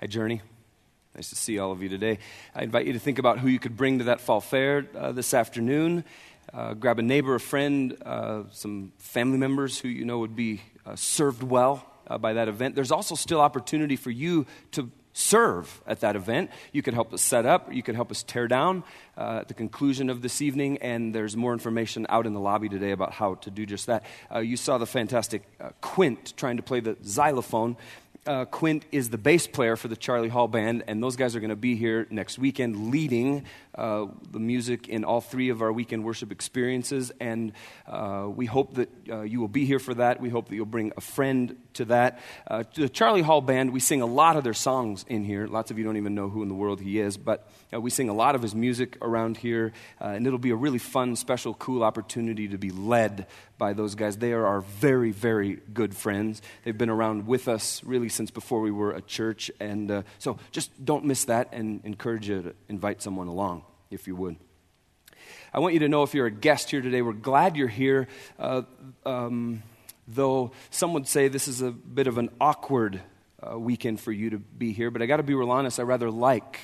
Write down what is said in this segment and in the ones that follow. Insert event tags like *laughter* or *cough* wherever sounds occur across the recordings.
Hi, Journey. Nice to see all of you today. I invite you to think about who you could bring to that fall fair uh, this afternoon. Uh, grab a neighbor, a friend, uh, some family members who you know would be uh, served well uh, by that event. There's also still opportunity for you to serve at that event. You could help us set up, you could help us tear down uh, at the conclusion of this evening, and there's more information out in the lobby today about how to do just that. Uh, you saw the fantastic uh, Quint trying to play the xylophone. Uh, Quint is the bass player for the Charlie Hall Band, and those guys are going to be here next weekend leading uh, the music in all three of our weekend worship experiences. And uh, we hope that uh, you will be here for that. We hope that you'll bring a friend to that. Uh, the Charlie Hall Band, we sing a lot of their songs in here. Lots of you don't even know who in the world he is, but uh, we sing a lot of his music around here, and it'll be a really fun, special, cool opportunity to be led by those guys. They are our very, very good friends. They've been around with us really since before we were a church. And uh, so just don't miss that and encourage you to invite someone along, if you would. I want you to know if you're a guest here today, we're glad you're here. Uh, um, though some would say this is a bit of an awkward uh, weekend for you to be here, but I got to be real honest, I rather like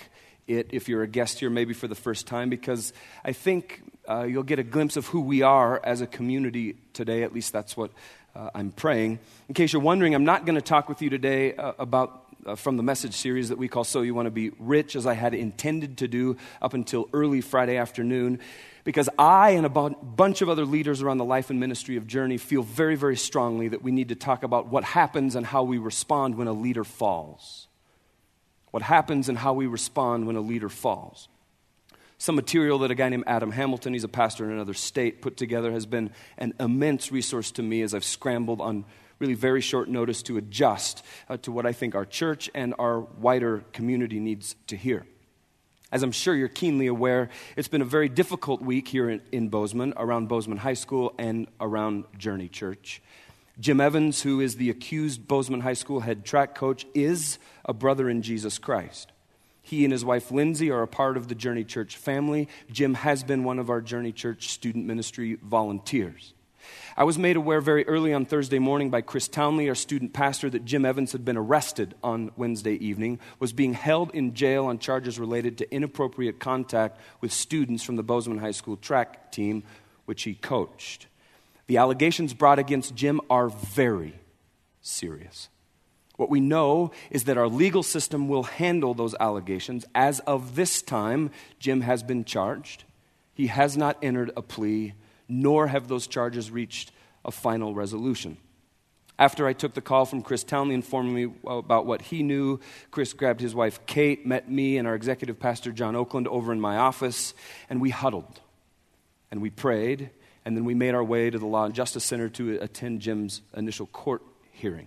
it if you're a guest here, maybe for the first time, because I think uh, you'll get a glimpse of who we are as a community today. At least that's what uh, I'm praying. In case you're wondering, I'm not going to talk with you today uh, about uh, from the message series that we call So You Want to Be Rich, as I had intended to do up until early Friday afternoon, because I and a bunch of other leaders around the life and ministry of Journey feel very, very strongly that we need to talk about what happens and how we respond when a leader falls. What happens and how we respond when a leader falls some material that a guy named Adam Hamilton, he's a pastor in another state, put together has been an immense resource to me as I've scrambled on really very short notice to adjust uh, to what I think our church and our wider community needs to hear. As I'm sure you're keenly aware, it's been a very difficult week here in, in Bozeman, around Bozeman High School and around Journey Church. Jim Evans, who is the accused Bozeman High School head track coach, is a brother in Jesus Christ. He and his wife Lindsay are a part of the Journey Church family. Jim has been one of our Journey Church student ministry volunteers. I was made aware very early on Thursday morning by Chris Townley, our student pastor, that Jim Evans had been arrested on Wednesday evening, was being held in jail on charges related to inappropriate contact with students from the Bozeman High School track team, which he coached. The allegations brought against Jim are very serious. What we know is that our legal system will handle those allegations. As of this time, Jim has been charged. He has not entered a plea, nor have those charges reached a final resolution. After I took the call from Chris Townley informing me about what he knew, Chris grabbed his wife Kate, met me and our executive pastor John Oakland over in my office, and we huddled. And we prayed, and then we made our way to the Law and Justice Center to attend Jim's initial court hearing.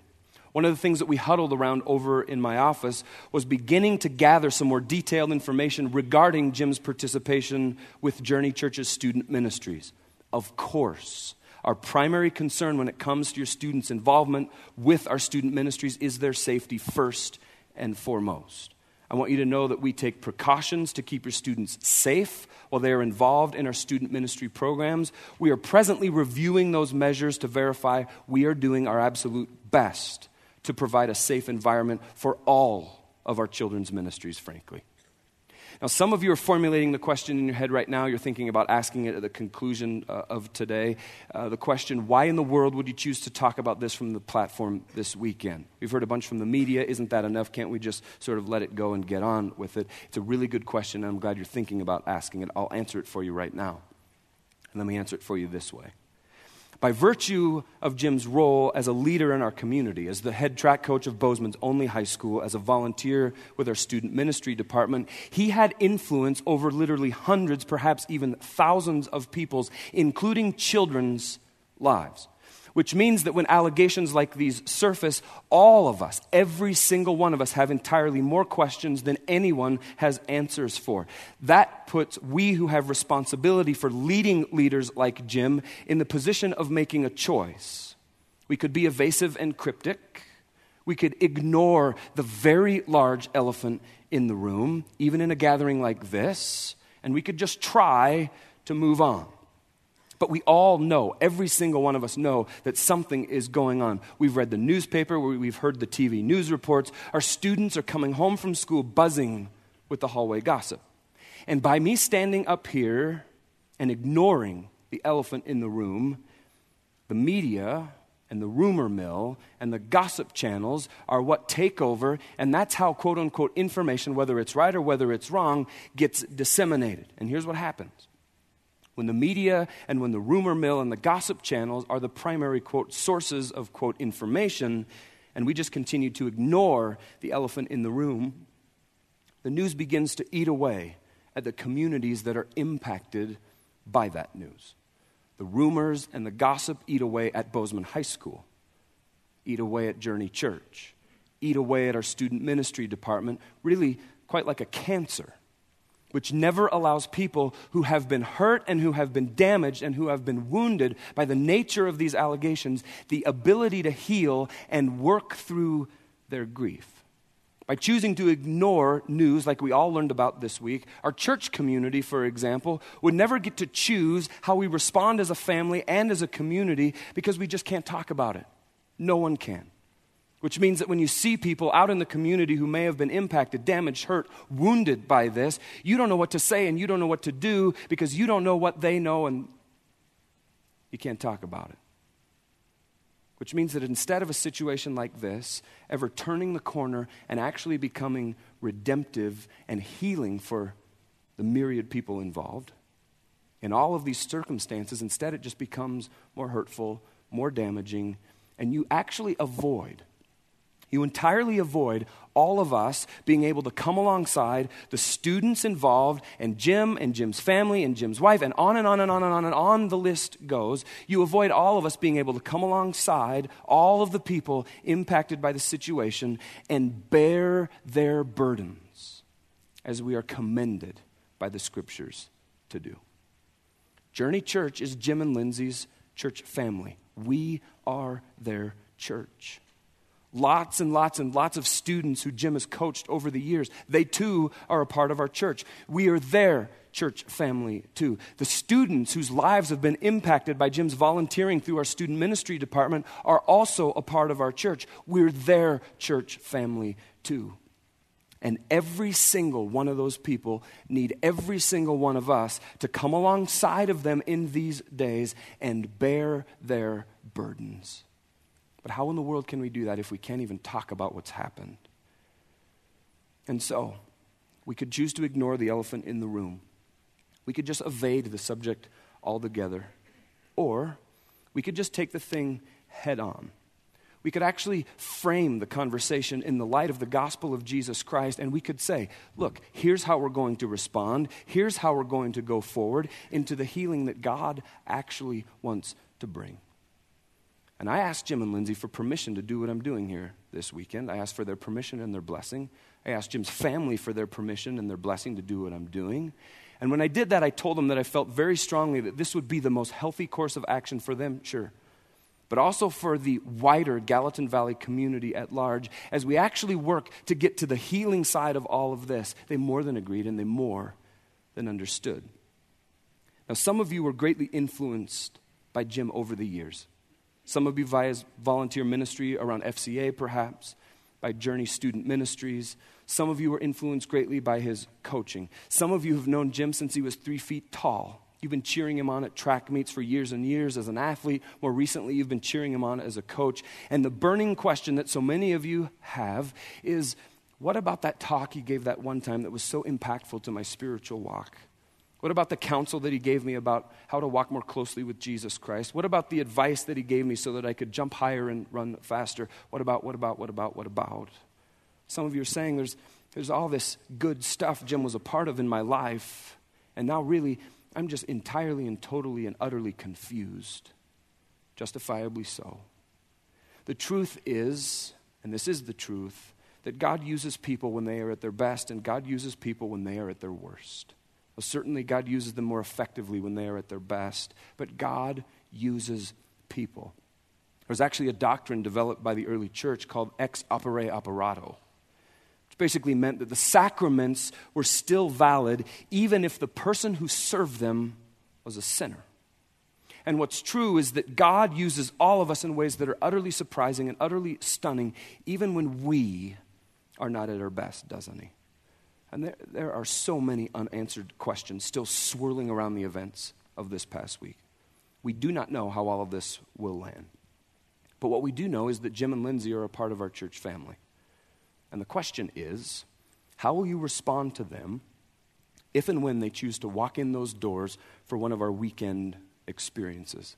One of the things that we huddled around over in my office was beginning to gather some more detailed information regarding Jim's participation with Journey Church's student ministries. Of course, our primary concern when it comes to your students' involvement with our student ministries is their safety first and foremost. I want you to know that we take precautions to keep your students safe while they are involved in our student ministry programs. We are presently reviewing those measures to verify we are doing our absolute best to provide a safe environment for all of our children's ministries, frankly. Now, some of you are formulating the question in your head right now. You're thinking about asking it at the conclusion uh, of today. Uh, the question, why in the world would you choose to talk about this from the platform this weekend? We've heard a bunch from the media. Isn't that enough? Can't we just sort of let it go and get on with it? It's a really good question, and I'm glad you're thinking about asking it. I'll answer it for you right now. And let me answer it for you this way by virtue of Jim's role as a leader in our community, as the head track coach of Bozeman's only high school, as a volunteer with our student ministry department, he had influence over literally hundreds, perhaps even thousands of people's, including children's lives which means that when allegations like these surface, all of us, every single one of us, have entirely more questions than anyone has answers for. That puts we who have responsibility for leading leaders like Jim in the position of making a choice. We could be evasive and cryptic. We could ignore the very large elephant in the room, even in a gathering like this, and we could just try to move on. But we all know, every single one of us know, that something is going on. We've read the newspaper, we've heard the TV news reports. Our students are coming home from school buzzing with the hallway gossip. And by me standing up here and ignoring the elephant in the room, the media and the rumor mill and the gossip channels are what take over, and that's how, quote unquote, information, whether it's right or whether it's wrong, gets disseminated. And here's what happens when the media and when the rumor mill and the gossip channels are the primary, quote, sources of, quote, information, and we just continue to ignore the elephant in the room, the news begins to eat away at the communities that are impacted by that news. The rumors and the gossip eat away at Bozeman High School, eat away at Journey Church, eat away at our student ministry department, really quite like a cancer which never allows people who have been hurt and who have been damaged and who have been wounded by the nature of these allegations the ability to heal and work through their grief. By choosing to ignore news like we all learned about this week, our church community, for example, would never get to choose how we respond as a family and as a community because we just can't talk about it. No one can. Which means that when you see people out in the community who may have been impacted, damaged, hurt, wounded by this, you don't know what to say and you don't know what to do because you don't know what they know and you can't talk about it. Which means that instead of a situation like this ever turning the corner and actually becoming redemptive and healing for the myriad people involved, in all of these circumstances, instead it just becomes more hurtful, more damaging, and you actually avoid you entirely avoid all of us being able to come alongside the students involved and Jim and Jim's family and Jim's wife and on and on and on and on and on the list goes. You avoid all of us being able to come alongside all of the people impacted by the situation and bear their burdens as we are commended by the scriptures to do. Journey Church is Jim and Lindsay's church family. We are their church lots and lots and lots of students who Jim has coached over the years. They too are a part of our church. We are their church family too. The students whose lives have been impacted by Jim's volunteering through our student ministry department are also a part of our church. We're their church family too. And every single one of those people need every single one of us to come alongside of them in these days and bear their burdens. But how in the world can we do that if we can't even talk about what's happened? And so, we could choose to ignore the elephant in the room. We could just evade the subject altogether. Or we could just take the thing head on. We could actually frame the conversation in the light of the gospel of Jesus Christ, and we could say, look, here's how we're going to respond. Here's how we're going to go forward into the healing that God actually wants to bring. And I asked Jim and Lindsay for permission to do what I'm doing here this weekend. I asked for their permission and their blessing. I asked Jim's family for their permission and their blessing to do what I'm doing. And when I did that, I told them that I felt very strongly that this would be the most healthy course of action for them, sure, but also for the wider Gallatin Valley community at large as we actually work to get to the healing side of all of this. They more than agreed and they more than understood. Now, some of you were greatly influenced by Jim over the years. Some of you via volunteer ministry around FCA, perhaps, by Journey Student Ministries. Some of you were influenced greatly by his coaching. Some of you have known Jim since he was three feet tall. You've been cheering him on at track meets for years and years as an athlete. More recently, you've been cheering him on as a coach. And the burning question that so many of you have is what about that talk he gave that one time that was so impactful to my spiritual walk? What about the counsel that he gave me about how to walk more closely with Jesus Christ? What about the advice that he gave me so that I could jump higher and run faster? What about, what about, what about, what about? Some of you are saying there's, there's all this good stuff Jim was a part of in my life, and now really I'm just entirely and totally and utterly confused. Justifiably so. The truth is, and this is the truth, that God uses people when they are at their best, and God uses people when they are at their worst. Well, certainly, God uses them more effectively when they are at their best, but God uses people. There was actually a doctrine developed by the early church called ex opere operato, which basically meant that the sacraments were still valid even if the person who served them was a sinner. And what's true is that God uses all of us in ways that are utterly surprising and utterly stunning, even when we are not at our best, doesn't He? And there, there are so many unanswered questions still swirling around the events of this past week. We do not know how all of this will land. But what we do know is that Jim and Lindsay are a part of our church family. And the question is how will you respond to them if and when they choose to walk in those doors for one of our weekend experiences?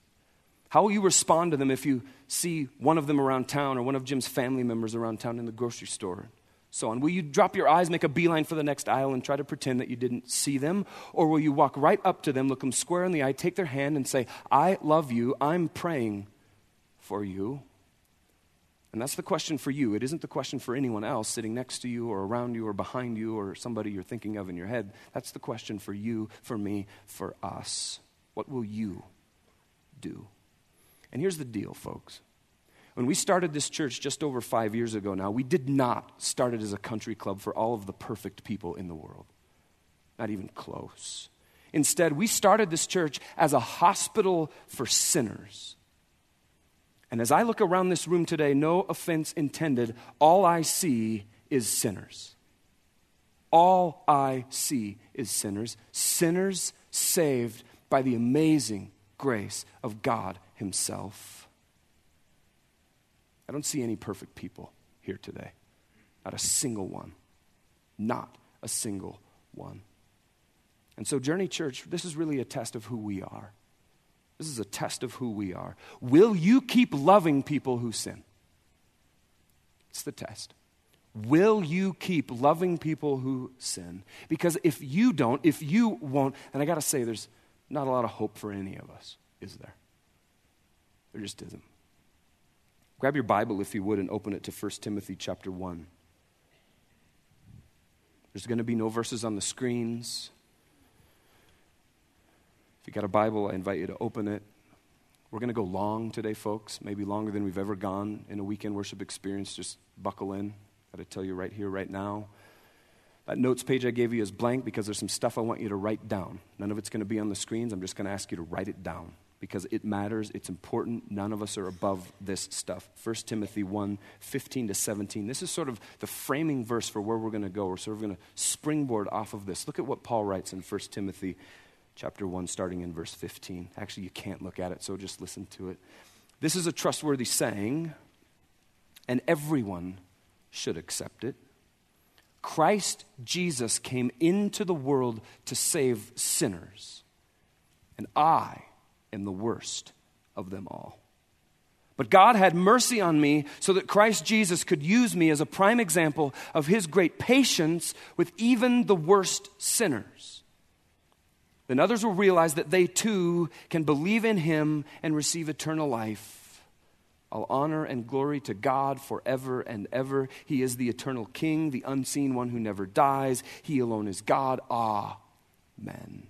How will you respond to them if you see one of them around town or one of Jim's family members around town in the grocery store? So on. Will you drop your eyes, make a beeline for the next aisle, and try to pretend that you didn't see them? Or will you walk right up to them, look them square in the eye, take their hand, and say, I love you, I'm praying for you? And that's the question for you. It isn't the question for anyone else sitting next to you or around you or behind you or somebody you're thinking of in your head. That's the question for you, for me, for us. What will you do? And here's the deal, folks. When we started this church just over five years ago now, we did not start it as a country club for all of the perfect people in the world. Not even close. Instead, we started this church as a hospital for sinners and as I look around this room today, no offense intended, all I see is sinners. All I see is sinners. Sinners saved by the amazing grace of God Himself. I don't see any perfect people here today. Not a single one. Not a single one. And so, Journey Church, this is really a test of who we are. This is a test of who we are. Will you keep loving people who sin? It's the test. Will you keep loving people who sin? Because if you don't, if you won't, and I got to say, there's not a lot of hope for any of us, is there? There just isn't. Grab your Bible, if you would, and open it to 1 Timothy chapter 1. There's going to be no verses on the screens. If you got a Bible, I invite you to open it. We're going to go long today, folks, maybe longer than we've ever gone in a weekend worship experience. Just buckle in. Got to tell you right here, right now. That notes page I gave you is blank because there's some stuff I want you to write down. None of it's going to be on the screens. I'm just going to ask you to write it down because it matters. It's important. None of us are above this stuff. 1 Timothy 1 15 to 17. This is sort of the framing verse for where we're going to go. We're sort of going to springboard off of this. Look at what Paul writes in 1 Timothy chapter 1, starting in verse 15. Actually, you can't look at it, so just listen to it. This is a trustworthy saying, and everyone should accept it. Christ Jesus came into the world to save sinners, and I am the worst of them all. But God had mercy on me so that Christ Jesus could use me as a prime example of his great patience with even the worst sinners. Then others will realize that they too can believe in him and receive eternal life. All honor and glory to God forever and ever. He is the eternal King, the unseen one who never dies. He alone is God. Amen.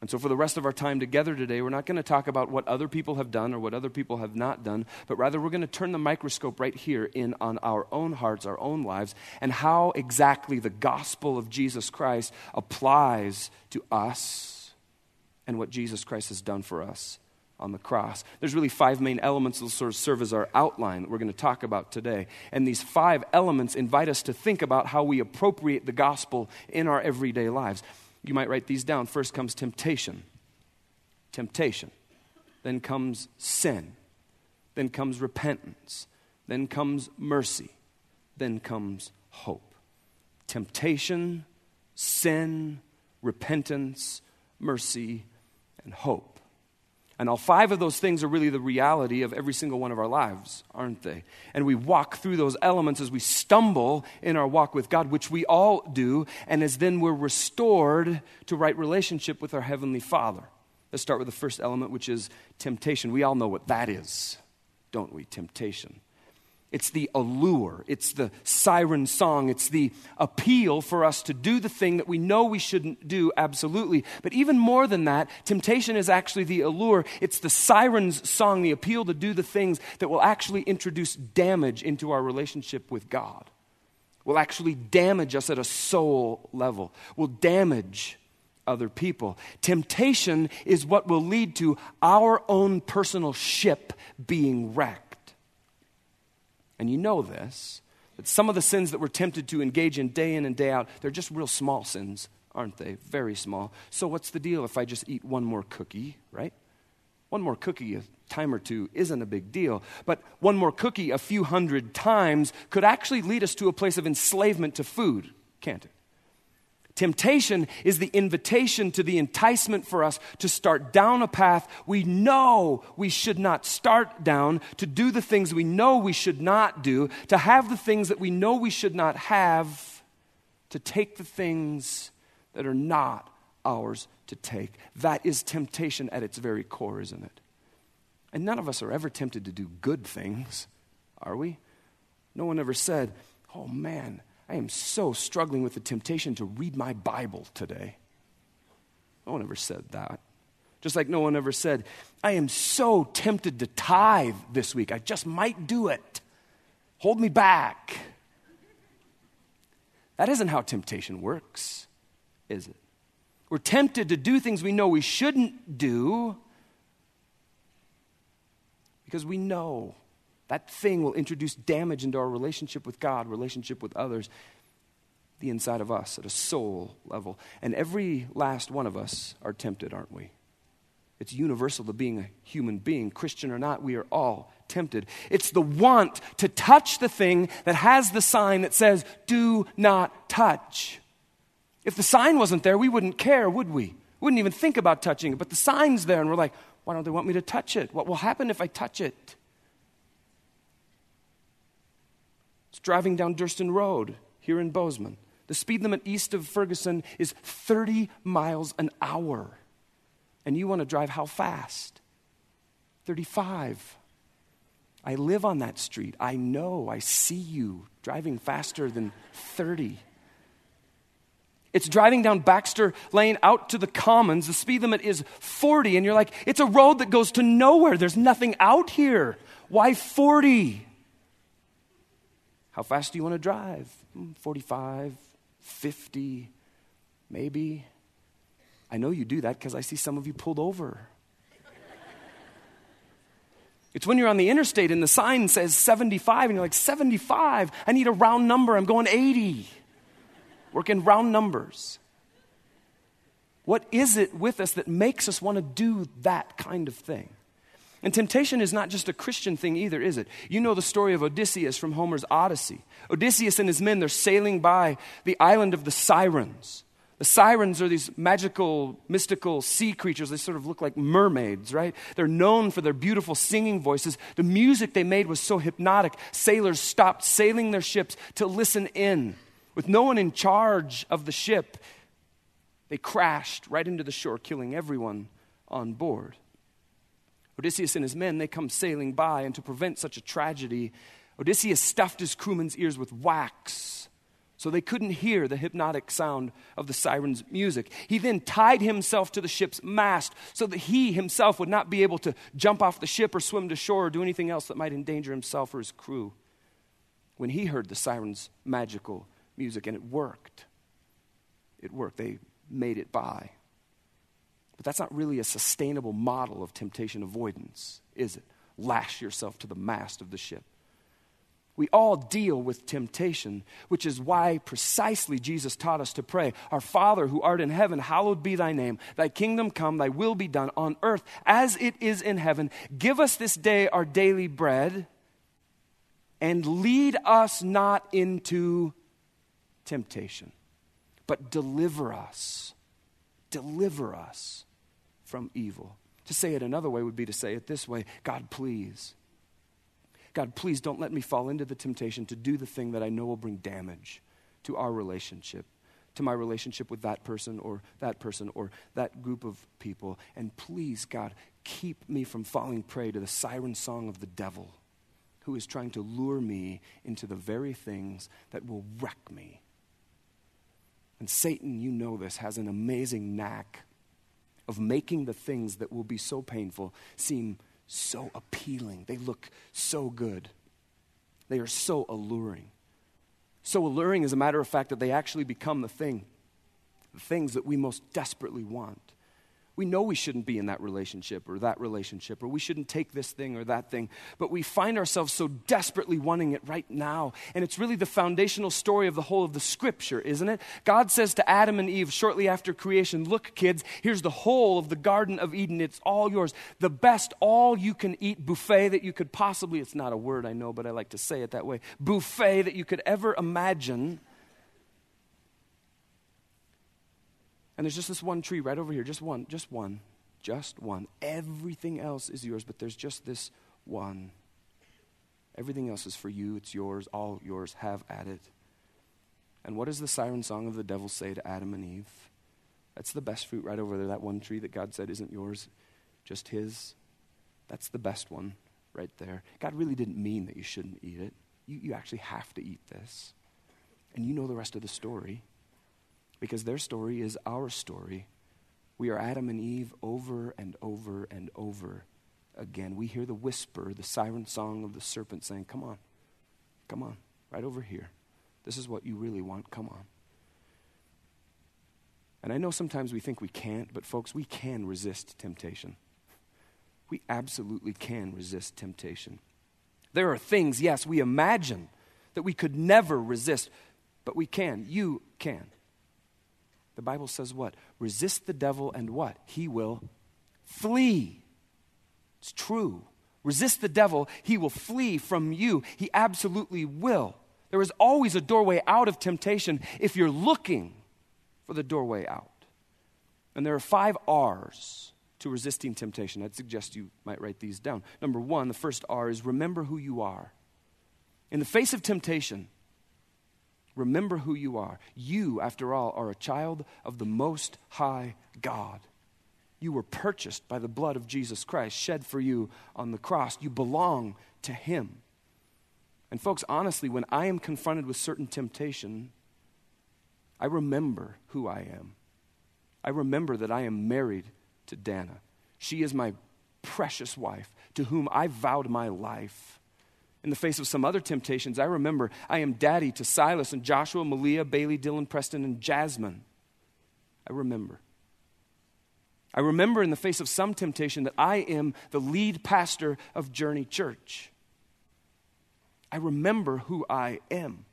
And so, for the rest of our time together today, we're not going to talk about what other people have done or what other people have not done, but rather we're going to turn the microscope right here in on our own hearts, our own lives, and how exactly the gospel of Jesus Christ applies to us and what Jesus Christ has done for us on the cross. There's really five main elements that sort of serve as our outline that we're going to talk about today. And these five elements invite us to think about how we appropriate the gospel in our everyday lives. You might write these down. First comes temptation. Temptation. Then comes sin. Then comes repentance. Then comes mercy. Then comes hope. Temptation, sin, repentance, mercy, and hope. And all five of those things are really the reality of every single one of our lives, aren't they? And we walk through those elements as we stumble in our walk with God, which we all do, and as then we're restored to right relationship with our Heavenly Father. Let's start with the first element, which is temptation. We all know what that is, don't we? Temptation. It's the allure, it's the siren song, it's the appeal for us to do the thing that we know we shouldn't do, absolutely. But even more than that, temptation is actually the allure. It's the siren's song, the appeal to do the things that will actually introduce damage into our relationship with God, will actually damage us at a soul level, will damage other people. Temptation is what will lead to our own personal ship being wrecked. And you know this, that some of the sins that we're tempted to engage in day in and day out, they're just real small sins, aren't they? Very small. So what's the deal if I just eat one more cookie, right? One more cookie a time or two isn't a big deal. But one more cookie a few hundred times could actually lead us to a place of enslavement to food, can't it? Temptation is the invitation to the enticement for us to start down a path we know we should not start down, to do the things we know we should not do, to have the things that we know we should not have, to take the things that are not ours to take. That is temptation at its very core, isn't it? And none of us are ever tempted to do good things, are we? No one ever said, Oh man, I am so struggling with the temptation to read my Bible today. No one ever said that. Just like no one ever said, I am so tempted to tithe this week. I just might do it. Hold me back. That isn't how temptation works, is it? We're tempted to do things we know we shouldn't do because we know that thing will introduce damage into our relationship with God, relationship with others, the inside of us at a soul level. And every last one of us are tempted, aren't we? It's universal to being a human being, Christian or not, we are all tempted. It's the want to touch the thing that has the sign that says, do not touch. If the sign wasn't there, we wouldn't care, would we? Wouldn't even think about touching it. But the sign's there, and we're like, why don't they want me to touch it? What will happen if I touch it? It's driving down Durston Road here in Bozeman. The speed limit east of Ferguson is 30 miles an hour. And you want to drive how fast? 35. I live on that street. I know. I see you driving faster than 30. It's driving down Baxter Lane out to the Commons. The speed limit is 40, and you're like, it's a road that goes to nowhere. There's nothing out here. Why 40? How fast do you want to drive? Hmm, 45, 50, maybe. I know you do that because I see some of you pulled over. It's when you're on the interstate and the sign says 75 and you're like, 75? I need a round number. I'm going 80. Working round numbers. What is it with us that makes us want to do that kind of thing? And temptation is not just a Christian thing either, is it? You know the story of Odysseus from Homer's Odyssey. Odysseus and his men, they're sailing by the island of the Sirens. The sirens are these magical, mystical sea creatures. They sort of look like mermaids, right? They're known for their beautiful singing voices. The music they made was so hypnotic, sailors stopped sailing their ships to listen in. With no one in charge of the ship, they crashed right into the shore, killing everyone on board. Odysseus and his men, they come sailing by, and to prevent such a tragedy, Odysseus stuffed his crewmen's ears with wax so they couldn't hear the hypnotic sound of the siren's music. He then tied himself to the ship's mast so that he himself would not be able to jump off the ship or swim to shore or do anything else that might endanger himself or his crew. When he heard the siren's magical music, and it worked, it worked. They made it by. But that's not really a sustainable model of temptation avoidance, is it? Lash yourself to the mast of the ship. We all deal with temptation, which is why precisely Jesus taught us to pray Our Father who art in heaven, hallowed be thy name. Thy kingdom come, thy will be done on earth as it is in heaven. Give us this day our daily bread, and lead us not into temptation, but deliver us. Deliver us from evil. To say it another way would be to say it this way God, please. God, please don't let me fall into the temptation to do the thing that I know will bring damage to our relationship, to my relationship with that person or that person or that group of people. And please, God, keep me from falling prey to the siren song of the devil who is trying to lure me into the very things that will wreck me. And Satan, you know this, has an amazing knack of making the things that will be so painful seem so appealing. They look so good. They are so alluring. So alluring, as a matter of fact, that they actually become the thing the things that we most desperately want. We know we shouldn't be in that relationship or that relationship, or we shouldn't take this thing or that thing, but we find ourselves so desperately wanting it right now. And it's really the foundational story of the whole of the scripture, isn't it? God says to Adam and Eve shortly after creation, Look, kids, here's the whole of the Garden of Eden. It's all yours. The best, all you can eat buffet that you could possibly, it's not a word I know, but I like to say it that way, buffet that you could ever imagine. And there's just this one tree right over here, just one, just one, just one. Everything else is yours, but there's just this one. Everything else is for you, it's yours, all yours. Have at it. And what does the siren song of the devil say to Adam and Eve? That's the best fruit right over there, that one tree that God said isn't yours, just his. That's the best one right there. God really didn't mean that you shouldn't eat it. You, you actually have to eat this. And you know the rest of the story because their story is our story. We are Adam and Eve over and over and over again. We hear the whisper, the siren song of the serpent saying, Come on, come on, right over here. This is what you really want. Come on. And I know sometimes we think we can't, but folks, we can resist temptation. We absolutely can resist temptation. There are things, yes, we imagine that we could never resist, but we can. You can. The Bible says what? Resist the devil and what? He will flee. It's true. Resist the devil, he will flee from you. He absolutely will. There is always a doorway out of temptation if you're looking for the doorway out. And there are five R's to resisting temptation. I'd suggest you might write these down. Number one, the first R is remember who you are. In the face of temptation, Remember who you are. You, after all, are a child of the Most High God. You were purchased by the blood of Jesus Christ, shed for you on the cross. You belong to Him. And, folks, honestly, when I am confronted with certain temptation, I remember who I am. I remember that I am married to Dana. She is my precious wife, to whom I vowed my life in the face of some other temptations, I remember I am daddy to Silas and Joshua, Malia, Bailey, Dylan, Preston, and Jasmine. I remember. I remember in the face of some temptation that I am the lead pastor of Journey Church. I remember who I am.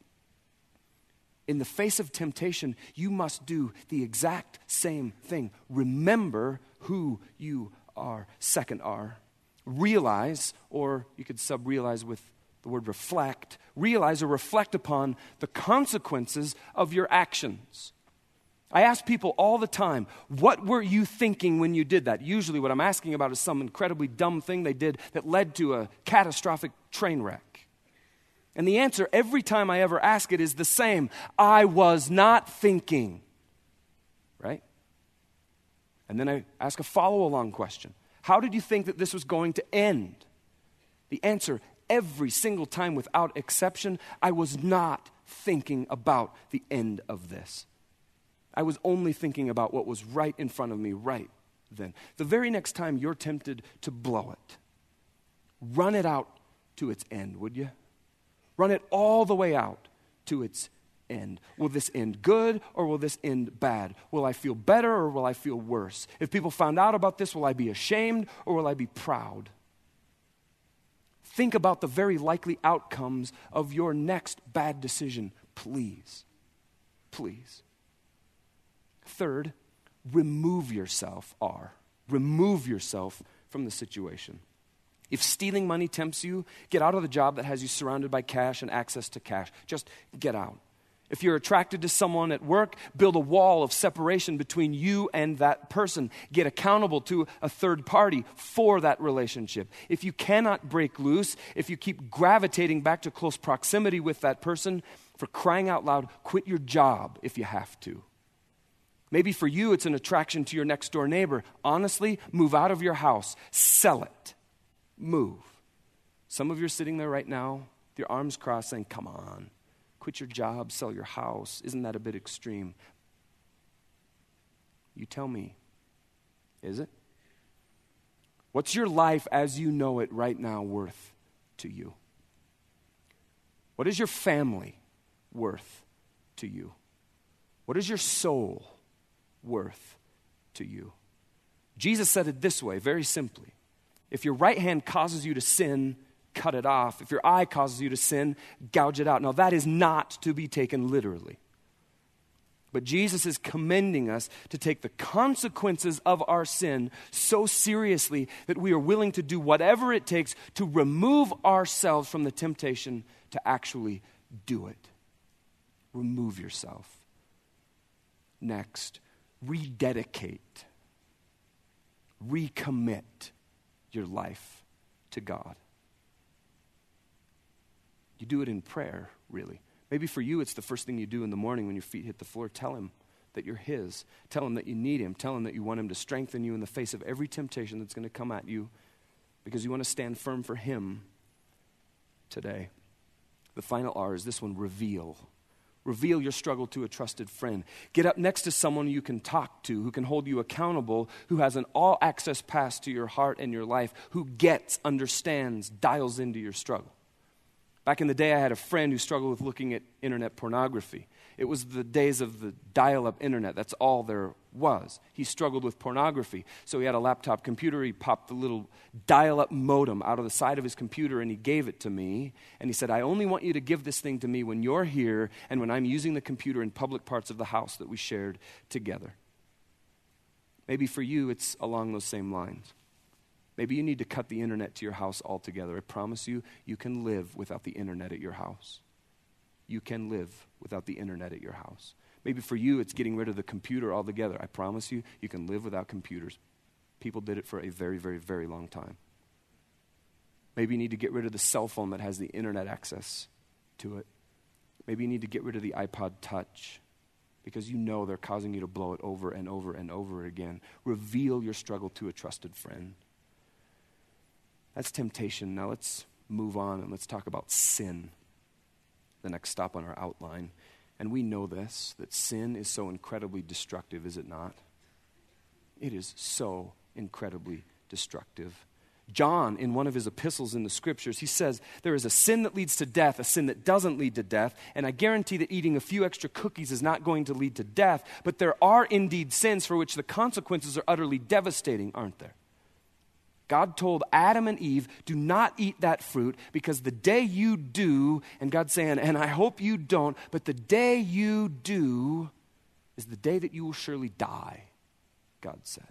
In the face of temptation, you must do the exact same thing. Remember who you are. Second R, realize, or you could sub realize with the word reflect, realize or reflect upon the consequences of your actions. I ask people all the time, what were you thinking when you did that? Usually, what I'm asking about is some incredibly dumb thing they did that led to a catastrophic train wreck. And the answer every time I ever ask it is the same I was not thinking. Right? And then I ask a follow along question How did you think that this was going to end? The answer every single time without exception, I was not thinking about the end of this. I was only thinking about what was right in front of me right then. The very next time you're tempted to blow it, run it out to its end, would you? Run it all the way out to its end. Will this end good or will this end bad? Will I feel better or will I feel worse? If people found out about this, will I be ashamed or will I be proud? Think about the very likely outcomes of your next bad decision, please. Please. Third, remove yourself, R. Remove yourself from the situation. If stealing money tempts you, get out of the job that has you surrounded by cash and access to cash. Just get out. If you're attracted to someone at work, build a wall of separation between you and that person. Get accountable to a third party for that relationship. If you cannot break loose, if you keep gravitating back to close proximity with that person, for crying out loud, quit your job if you have to. Maybe for you, it's an attraction to your next door neighbor. Honestly, move out of your house, sell it, move. Some of you are sitting there right now, with your arms crossed, saying, Come on quit your job, sell your house. Isn't that a bit extreme? You tell me. Is it? What's your life as you know it right now worth to you? What is your family worth to you? What is your soul worth to you. Jesus said it this way, very simply If your right hand causes you to sin, cut it off. If your eye causes you to sin, gouge it out. Now, that is not to be taken literally. But Jesus is commending us to take the consequences of our sin so seriously that we are willing to do whatever it takes to remove ourselves from the temptation to actually do it. Remove yourself. Next, rededicate, recommit your life to God. You do it in prayer, really. Maybe for you, it's the first thing you do in the morning when your feet hit the floor. Tell Him that you're His. Tell Him that you need Him. Tell Him that you want Him to strengthen you in the face of every temptation that's going to come at you because you want to stand firm for Him today. The final R is this one reveal. Reveal your struggle to a trusted friend. Get up next to someone you can talk to, who can hold you accountable, who has an all access pass to your heart and your life, who gets, understands, dials into your struggle. Back in the day, I had a friend who struggled with looking at internet pornography. It was the days of the dial up internet. That's all there was. He struggled with pornography. So he had a laptop computer. He popped the little dial up modem out of the side of his computer and he gave it to me. And he said, I only want you to give this thing to me when you're here and when I'm using the computer in public parts of the house that we shared together. Maybe for you, it's along those same lines. Maybe you need to cut the internet to your house altogether. I promise you, you can live without the internet at your house. You can live without the internet at your house. Maybe for you, it's getting rid of the computer altogether. I promise you, you can live without computers. People did it for a very, very, very long time. Maybe you need to get rid of the cell phone that has the internet access to it. Maybe you need to get rid of the iPod Touch because you know they're causing you to blow it over and over and over again. Reveal your struggle to a trusted friend. That's temptation. Now let's move on and let's talk about sin, the next stop on our outline. And we know this that sin is so incredibly destructive, is it not? It is so incredibly destructive. John, in one of his epistles in the scriptures, he says there is a sin that leads to death, a sin that doesn't lead to death, and I guarantee that eating a few extra cookies is not going to lead to death, but there are indeed sins for which the consequences are utterly devastating, aren't there? God told Adam and Eve, do not eat that fruit because the day you do, and God's saying, and I hope you don't, but the day you do is the day that you will surely die, God said.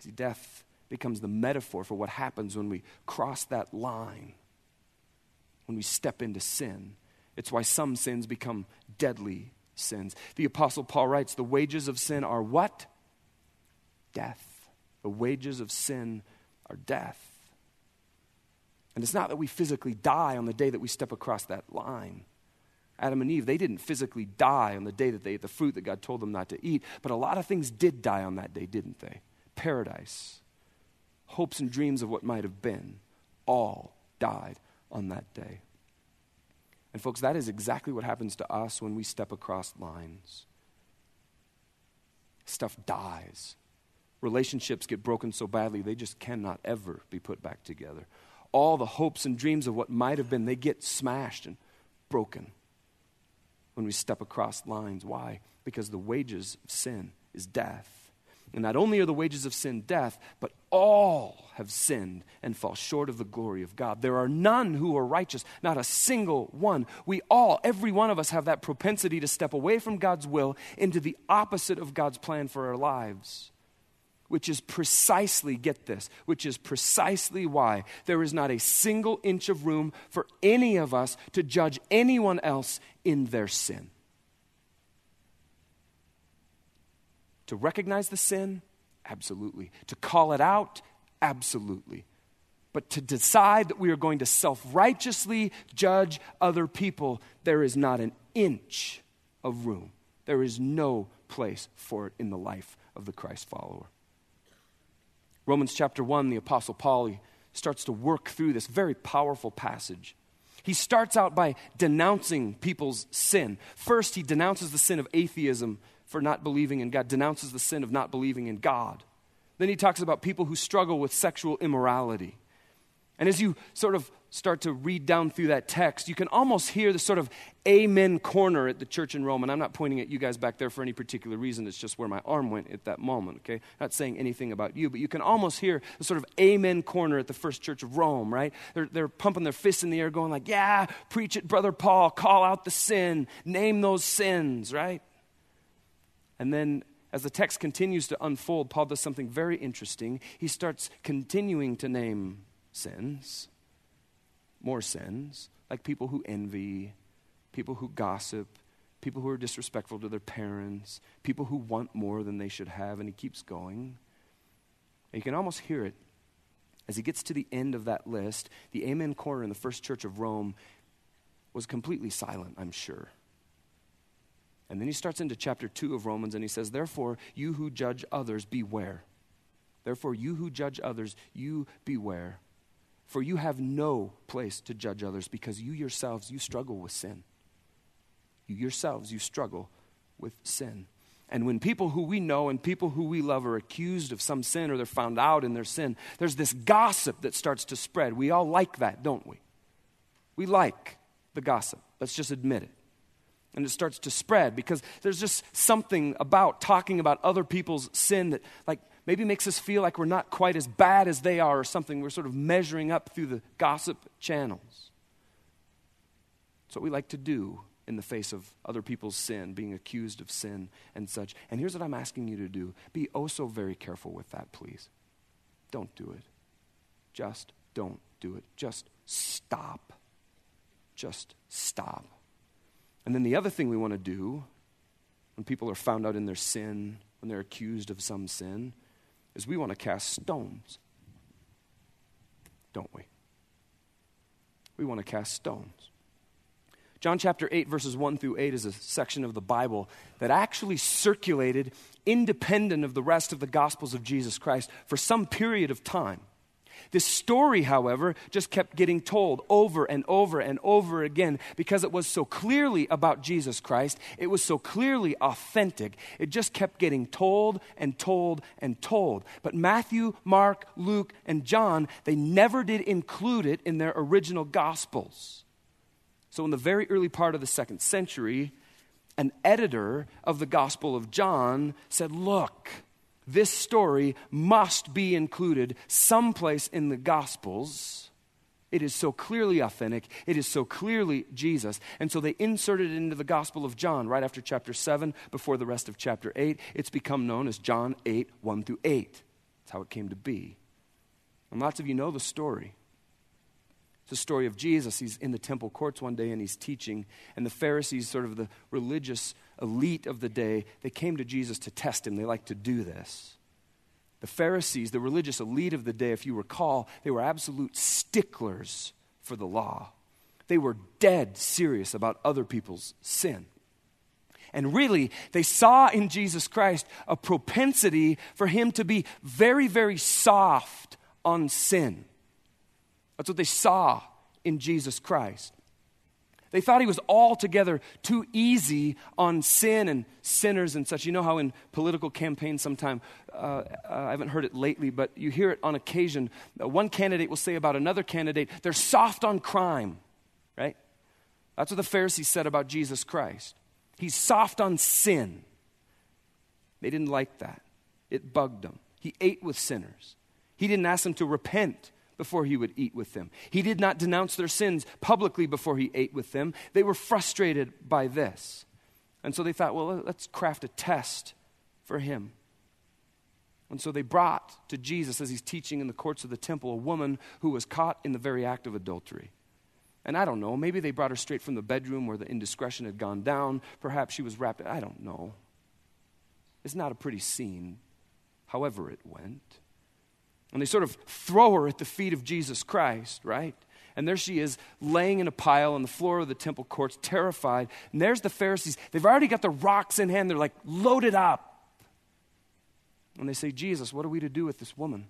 See, death becomes the metaphor for what happens when we cross that line, when we step into sin. It's why some sins become deadly sins. The Apostle Paul writes, the wages of sin are what? Death. The wages of sin are death. And it's not that we physically die on the day that we step across that line. Adam and Eve, they didn't physically die on the day that they ate the fruit that God told them not to eat, but a lot of things did die on that day, didn't they? Paradise, hopes and dreams of what might have been, all died on that day. And, folks, that is exactly what happens to us when we step across lines. Stuff dies. Relationships get broken so badly, they just cannot ever be put back together. All the hopes and dreams of what might have been, they get smashed and broken when we step across lines. Why? Because the wages of sin is death. And not only are the wages of sin death, but all have sinned and fall short of the glory of God. There are none who are righteous, not a single one. We all, every one of us, have that propensity to step away from God's will into the opposite of God's plan for our lives which is precisely, get this, which is precisely why there is not a single inch of room for any of us to judge anyone else in their sin. To recognize the sin? Absolutely. To call it out? Absolutely. But to decide that we are going to self righteously judge other people, there is not an inch of room. There is no place for it in the life of the Christ follower. Romans chapter 1, the Apostle Paul he starts to work through this very powerful passage. He starts out by denouncing people's sin. First, he denounces the sin of atheism for not believing in God, denounces the sin of not believing in God. Then he talks about people who struggle with sexual immorality. And as you sort of start to read down through that text, you can almost hear the sort of amen corner at the church in Rome. And I'm not pointing at you guys back there for any particular reason. It's just where my arm went at that moment, okay? Not saying anything about you, but you can almost hear the sort of amen corner at the first church of Rome, right? They're, they're pumping their fists in the air, going like, yeah, preach it, Brother Paul, call out the sin, name those sins, right? And then as the text continues to unfold, Paul does something very interesting. He starts continuing to name sins, more sins, like people who envy, people who gossip, people who are disrespectful to their parents, people who want more than they should have, and he keeps going. And you can almost hear it. As he gets to the end of that list, the Amen corner in the first church of Rome was completely silent, I'm sure. And then he starts into chapter 2 of Romans and he says, Therefore, you who judge others, beware. Therefore, you who judge others, you beware. For you have no place to judge others because you yourselves, you struggle with sin. You yourselves, you struggle with sin. And when people who we know and people who we love are accused of some sin or they're found out in their sin, there's this gossip that starts to spread. We all like that, don't we? We like the gossip. Let's just admit it. And it starts to spread because there's just something about talking about other people's sin that, like, maybe makes us feel like we're not quite as bad as they are or something. We're sort of measuring up through the gossip channels. It's what we like to do in the face of other people's sin, being accused of sin and such. And here's what I'm asking you to do be oh so very careful with that, please. Don't do it. Just don't do it. Just stop. Just stop. And then the other thing we want to do when people are found out in their sin, when they're accused of some sin, is we want to cast stones. Don't we? We want to cast stones. John chapter 8, verses 1 through 8 is a section of the Bible that actually circulated independent of the rest of the Gospels of Jesus Christ for some period of time. This story, however, just kept getting told over and over and over again because it was so clearly about Jesus Christ. It was so clearly authentic. It just kept getting told and told and told. But Matthew, Mark, Luke, and John, they never did include it in their original Gospels. So, in the very early part of the second century, an editor of the Gospel of John said, Look, this story must be included someplace in the Gospels. It is so clearly authentic. It is so clearly Jesus. And so they inserted it into the Gospel of John right after chapter 7, before the rest of chapter 8. It's become known as John 8, 1 through 8. That's how it came to be. And lots of you know the story. It's the story of Jesus. He's in the temple courts one day and he's teaching. And the Pharisees, sort of the religious elite of the day, they came to Jesus to test him. They like to do this. The Pharisees, the religious elite of the day, if you recall, they were absolute sticklers for the law. They were dead serious about other people's sin. And really, they saw in Jesus Christ a propensity for him to be very, very soft on sin. That's what they saw in Jesus Christ. They thought he was altogether too easy on sin and sinners and such. You know how in political campaigns, sometimes, uh, uh, I haven't heard it lately, but you hear it on occasion. Uh, one candidate will say about another candidate, they're soft on crime, right? That's what the Pharisees said about Jesus Christ. He's soft on sin. They didn't like that, it bugged them. He ate with sinners, he didn't ask them to repent before he would eat with them. He did not denounce their sins publicly before he ate with them. They were frustrated by this. And so they thought, well, let's craft a test for him. And so they brought to Jesus, as he's teaching in the courts of the temple, a woman who was caught in the very act of adultery. And I don't know, maybe they brought her straight from the bedroom where the indiscretion had gone down. Perhaps she was wrapped. I don't know. It's not a pretty scene, however, it went. And they sort of throw her at the feet of Jesus Christ, right? And there she is, laying in a pile on the floor of the temple courts, terrified. And there's the Pharisees. They've already got the rocks in hand. They're like, loaded up. And they say, Jesus, what are we to do with this woman?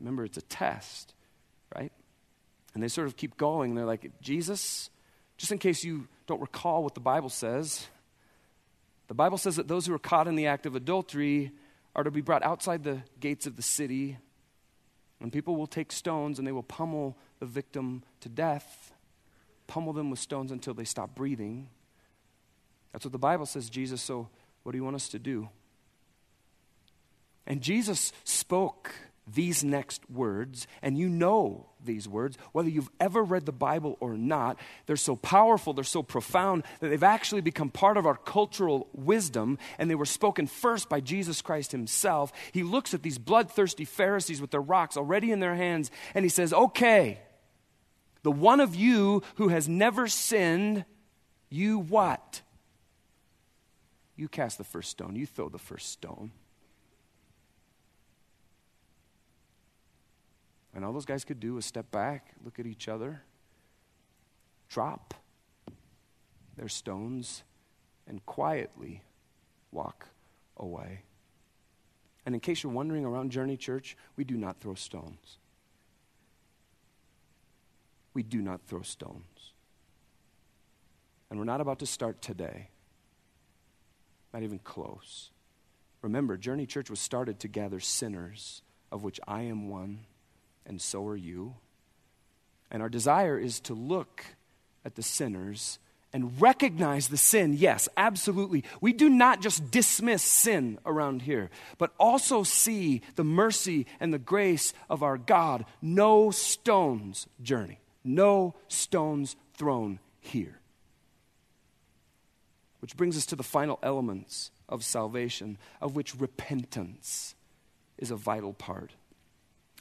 Remember, it's a test, right? And they sort of keep going. They're like, Jesus, just in case you don't recall what the Bible says, the Bible says that those who are caught in the act of adultery are to be brought outside the gates of the city And people will take stones and they will pummel the victim to death, pummel them with stones until they stop breathing. That's what the Bible says, Jesus. So, what do you want us to do? And Jesus spoke these next words, and you know these words, whether you've ever read the Bible or not. They're so powerful, they're so profound that they've actually become part of our cultural wisdom, and they were spoken first by Jesus Christ himself. He looks at these bloodthirsty Pharisees with their rocks already in their hands, and he says, Okay, the one of you who has never sinned, you what? You cast the first stone, you throw the first stone. And all those guys could do was step back, look at each other, drop their stones, and quietly walk away. And in case you're wondering around Journey Church, we do not throw stones. We do not throw stones. And we're not about to start today. Not even close. Remember, Journey Church was started to gather sinners, of which I am one and so are you. And our desire is to look at the sinners and recognize the sin. Yes, absolutely. We do not just dismiss sin around here, but also see the mercy and the grace of our God. No stones journey, no stones thrown here. Which brings us to the final elements of salvation, of which repentance is a vital part.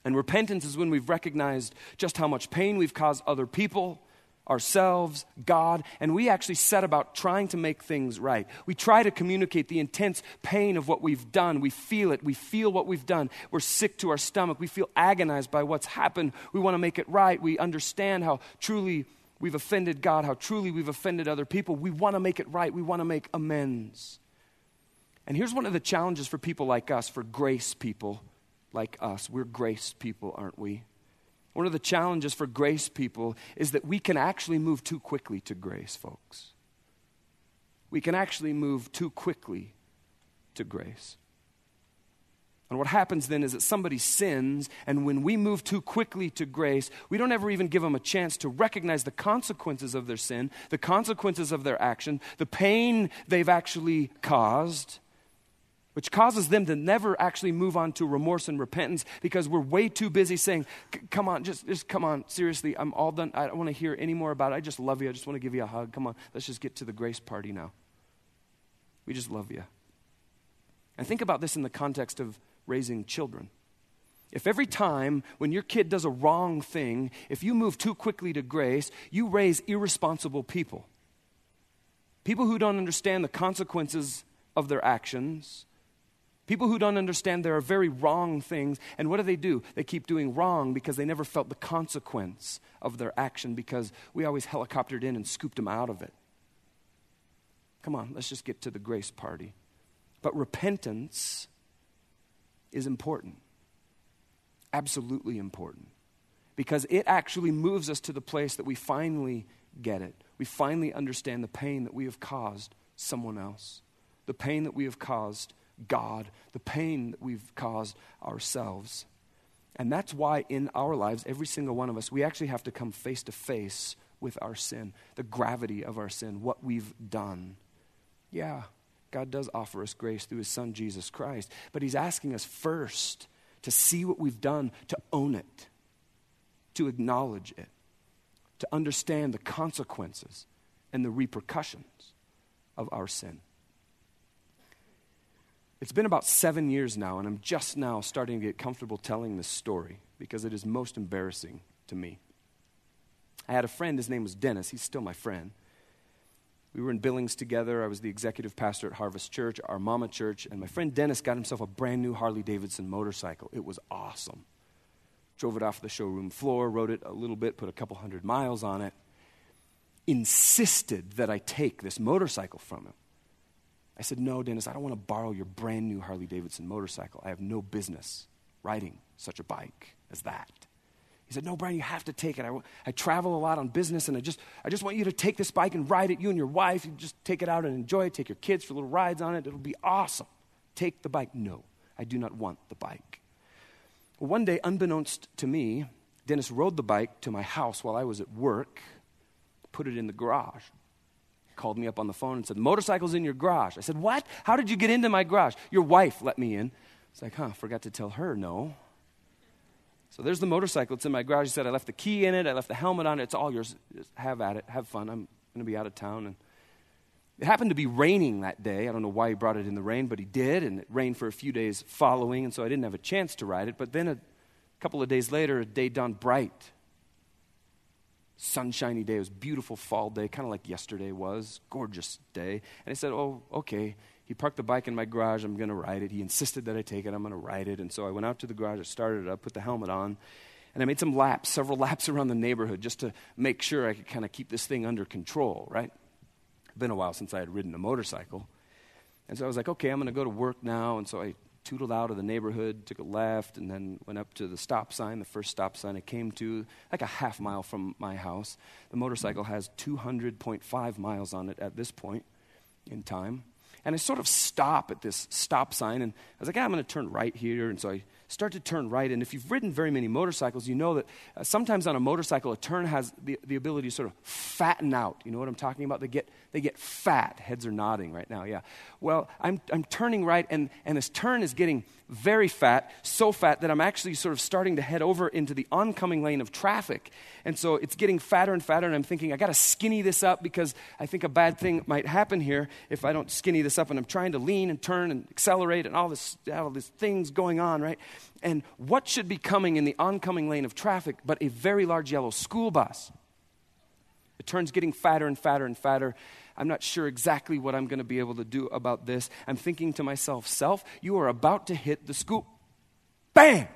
And repentance is when we've recognized just how much pain we've caused other people, ourselves, God, and we actually set about trying to make things right. We try to communicate the intense pain of what we've done. We feel it. We feel what we've done. We're sick to our stomach. We feel agonized by what's happened. We want to make it right. We understand how truly we've offended God, how truly we've offended other people. We want to make it right. We want to make amends. And here's one of the challenges for people like us, for grace people like us. We're grace people, aren't we? One of the challenges for grace people is that we can actually move too quickly to grace, folks. We can actually move too quickly to grace. And what happens then is that somebody sins, and when we move too quickly to grace, we don't ever even give them a chance to recognize the consequences of their sin, the consequences of their action, the pain they've actually caused which causes them to never actually move on to remorse and repentance because we're way too busy saying, Come on, just, just come on, seriously, I'm all done. I don't want to hear any more about it. I just love you. I just want to give you a hug. Come on, let's just get to the grace party now. We just love you. And think about this in the context of raising children. If every time when your kid does a wrong thing, if you move too quickly to grace, you raise irresponsible people. People who don't understand the consequences of their actions, People who don't understand there are very wrong things. And what do they do? They keep doing wrong because they never felt the consequence of their action because we always helicoptered in and scooped them out of it. Come on, let's just get to the grace party. But repentance is important. Absolutely important. Because it actually moves us to the place that we finally get it. We finally understand the pain that we have caused someone else, the pain that we have caused God, the pain that we've caused ourselves. And that's why in our lives, every single one of us, we actually have to come face to face with our sin, the gravity of our sin, what we've done. Yeah, God does offer us grace through his son Jesus Christ, but he's asking us first to see what we've done, to own it, to acknowledge it, to understand the consequences and the repercussions of our sin. It's been about seven years now, and I'm just now starting to get comfortable telling this story because it is most embarrassing to me. I had a friend, his name was Dennis. He's still my friend. We were in Billings together. I was the executive pastor at Harvest Church, our mama church, and my friend Dennis got himself a brand new Harley Davidson motorcycle. It was awesome. Drove it off the showroom floor, rode it a little bit, put a couple hundred miles on it. Insisted that I take this motorcycle from him. I said, No, Dennis, I don't want to borrow your brand new Harley Davidson motorcycle. I have no business riding such a bike as that. He said, No, Brian, you have to take it. I, I travel a lot on business, and I just, I just want you to take this bike and ride it, you and your wife. You just take it out and enjoy it. Take your kids for little rides on it. It'll be awesome. Take the bike. No, I do not want the bike. One day, unbeknownst to me, Dennis rode the bike to my house while I was at work, put it in the garage. Called me up on the phone and said, Motorcycle's in your garage. I said, What? How did you get into my garage? Your wife let me in. It's like, huh, forgot to tell her no. So there's the motorcycle. It's in my garage. He said, I left the key in it. I left the helmet on it. It's all yours. Just have at it. Have fun. I'm going to be out of town. And it happened to be raining that day. I don't know why he brought it in the rain, but he did. And it rained for a few days following. And so I didn't have a chance to ride it. But then a couple of days later, a day dawned bright. Sunshiny day. It was beautiful fall day, kind of like yesterday was. Gorgeous day. And I said, Oh, okay. He parked the bike in my garage. I'm going to ride it. He insisted that I take it. I'm going to ride it. And so I went out to the garage. I started it up, put the helmet on, and I made some laps, several *laughs* laps around the neighborhood just to make sure I could kind of keep this thing under control, right? It's been a while since I had ridden a motorcycle. And so I was like, okay, I'm going to go to work now. And so I tootled out of the neighborhood, took a left, and then went up to the stop sign, the first stop sign I came to, like a half mile from my house. The motorcycle has 200.5 miles on it at this point in time. And I sort of stop at this stop sign, and I was like, ah, I'm going to turn right here. And so I start to turn right. And if you've ridden very many motorcycles, you know that uh, sometimes on a motorcycle, a turn has the, the ability to sort of fatten out. You know what I'm talking about? They get, they get fat. Heads are nodding right now, yeah. Well, I'm, I'm turning right, and, and this turn is getting very fat, so fat that I'm actually sort of starting to head over into the oncoming lane of traffic. And so it's getting fatter and fatter, and I'm thinking, I got to skinny this up because I think a bad thing might happen here if I don't skinny this up. And I'm trying to lean and turn and accelerate and all this, all these things going on, right? And what should be coming in the oncoming lane of traffic but a very large yellow school bus? It turns getting fatter and fatter and fatter. I'm not sure exactly what I'm going to be able to do about this. I'm thinking to myself, self, you are about to hit the school. Bang!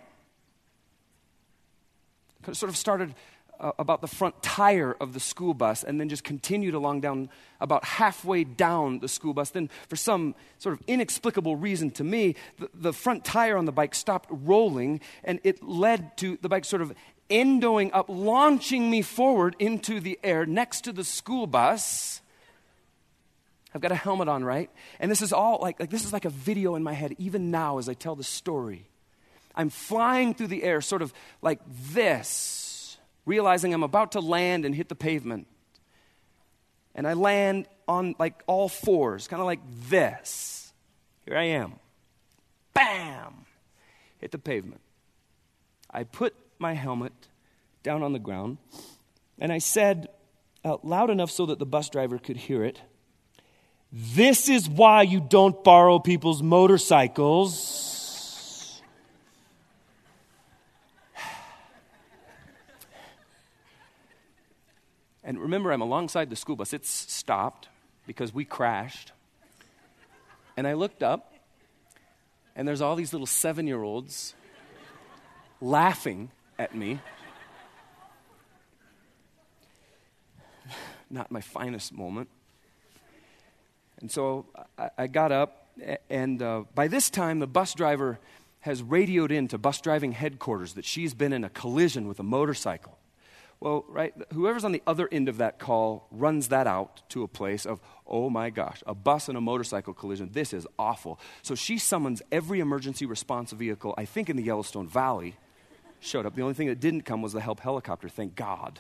Sort of started uh, about the front tire of the school bus and then just continued along down about halfway down the school bus. Then, for some sort of inexplicable reason to me, the, the front tire on the bike stopped rolling and it led to the bike sort of endoing up, launching me forward into the air next to the school bus. I've got a helmet on, right? And this is all like, like this is like a video in my head, even now as I tell the story. I'm flying through the air, sort of like this, realizing I'm about to land and hit the pavement. And I land on like all fours, kind of like this. Here I am. Bam! Hit the pavement. I put my helmet down on the ground and I said, uh, loud enough so that the bus driver could hear it, this is why you don't borrow people's motorcycles. And remember, I'm alongside the school bus. It's stopped because we crashed. And I looked up, and there's all these little seven year olds laughing at me. Not my finest moment. And so I, I got up, and uh, by this time, the bus driver has radioed in to bus driving headquarters that she's been in a collision with a motorcycle. Well, right, whoever's on the other end of that call runs that out to a place of, oh my gosh, a bus and a motorcycle collision. This is awful. So she summons every emergency response vehicle, I think in the Yellowstone Valley, showed up. The only thing that didn't come was the help helicopter, thank God.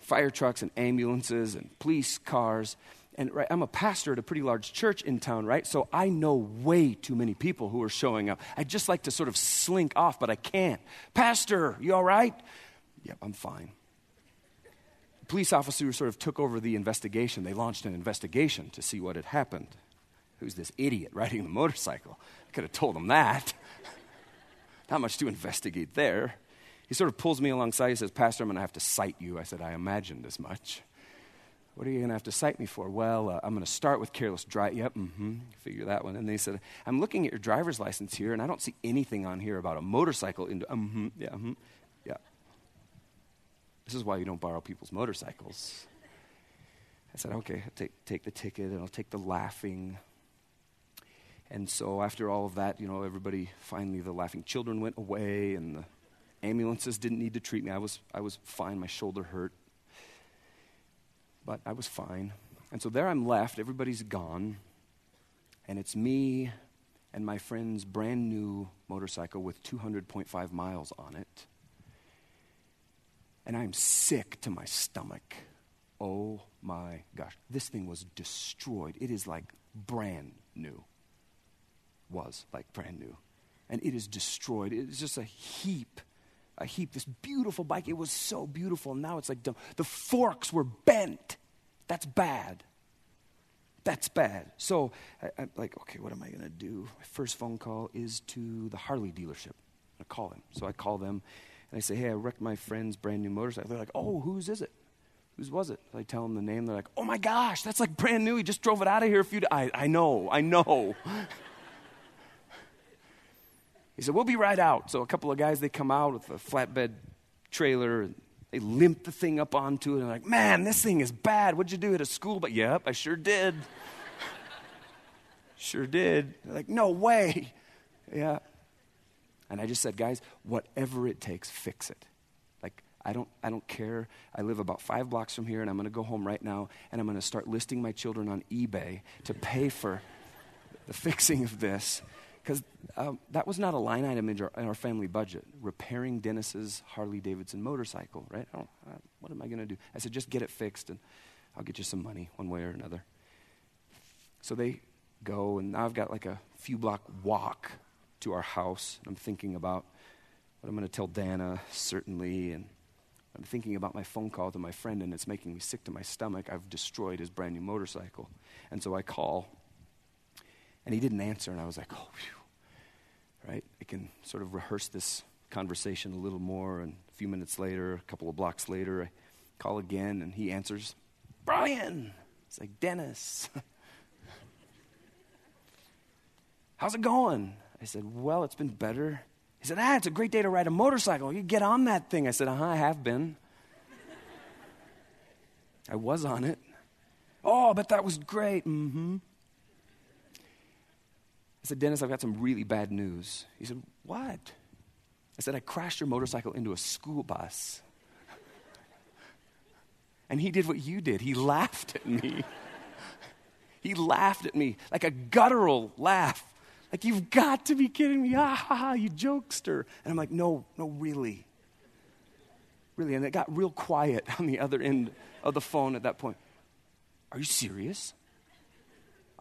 Fire trucks and ambulances and police cars and right, I'm a pastor at a pretty large church in town, right? So I know way too many people who are showing up. I'd just like to sort of slink off, but I can't. Pastor, you all right? Yep, I'm fine. The police officer sort of took over the investigation. They launched an investigation to see what had happened. Who's this idiot riding the motorcycle? I could have told him that. *laughs* Not much to investigate there. He sort of pulls me alongside. He says, Pastor, I'm going to have to cite you. I said, I imagined as much. What are you going to have to cite me for? Well, uh, I'm going to start with careless driving. Yep, mm-hmm. Figure that one. And they said, I'm looking at your driver's license here, and I don't see anything on here about a motorcycle. Into, mm-hmm, yeah, mm-hmm, yeah. This is why you don't borrow people's motorcycles. I said, okay, I'll take, take the ticket, and I'll take the laughing. And so after all of that, you know, everybody, finally, the laughing children went away, and the ambulances didn't need to treat me. I was, I was fine. My shoulder hurt but I was fine. And so there I'm left, everybody's gone, and it's me and my friend's brand new motorcycle with 200.5 miles on it. And I'm sick to my stomach. Oh my gosh. This thing was destroyed. It is like brand new. Was like brand new. And it is destroyed. It is just a heap a heap, this beautiful bike. It was so beautiful. Now it's like dumb. The forks were bent. That's bad. That's bad. So I, am like, okay, what am I going to do? My first phone call is to the Harley dealership. I call them. So I call them and I say, hey, I wrecked my friend's brand new motorcycle. They're like, oh, whose is it? Whose was it? I tell them the name. They're like, oh my gosh, that's like brand new. He just drove it out of here a few days. I, I know, I know. *laughs* He said, We'll be right out. So a couple of guys, they come out with a flatbed trailer they limp the thing up onto it and like, man, this thing is bad. What'd you do at a school? But yep, I sure did. *laughs* sure did. They're like, no way. *laughs* Yeah. And I just said, guys, whatever it takes, fix it. Like, I don't, I don't care. I live about five blocks from here, and I'm going to go home right now, and I'm going to start listing my children on eBay to pay for the *laughs* fixing of this because um, that was not a line item in our, in our, family budget. Repairing Dennis's Harley Davidson motorcycle, right? Uh, what am I going to do? I said, just get it fixed and I'll get you some money one way or another. So they go, and I've got like a few block walk to our house. I'm thinking about what I'm going to tell Dana, certainly, and I'm thinking about my phone call to my friend, and it's making me sick to my stomach. I've destroyed his brand new motorcycle. And so I call and he didn't answer, and I was like, oh. Right? I can sort of rehearse this conversation a little more, and a few minutes later, a couple of blocks later, I call again, and he answers, Brian! It's like, Dennis. *laughs* How's it going? I said, Well, it's been better. He said, Ah, it's a great day to ride a motorcycle. You get on that thing. I said, Uh huh, I have been. *laughs* I was on it. Oh, but that was great. Mm hmm. I said, Dennis, I've got some really bad news. He said, What? I said, I crashed your motorcycle into a school bus. And he did what you did. He laughed at me. he laughed at me like a guttural laugh. Like, you've got to be kidding me. Ah, ha, ha, you jokester. And I'm like, no, no, really. Really. And it got real quiet on the other end of the phone at that point. Are you serious?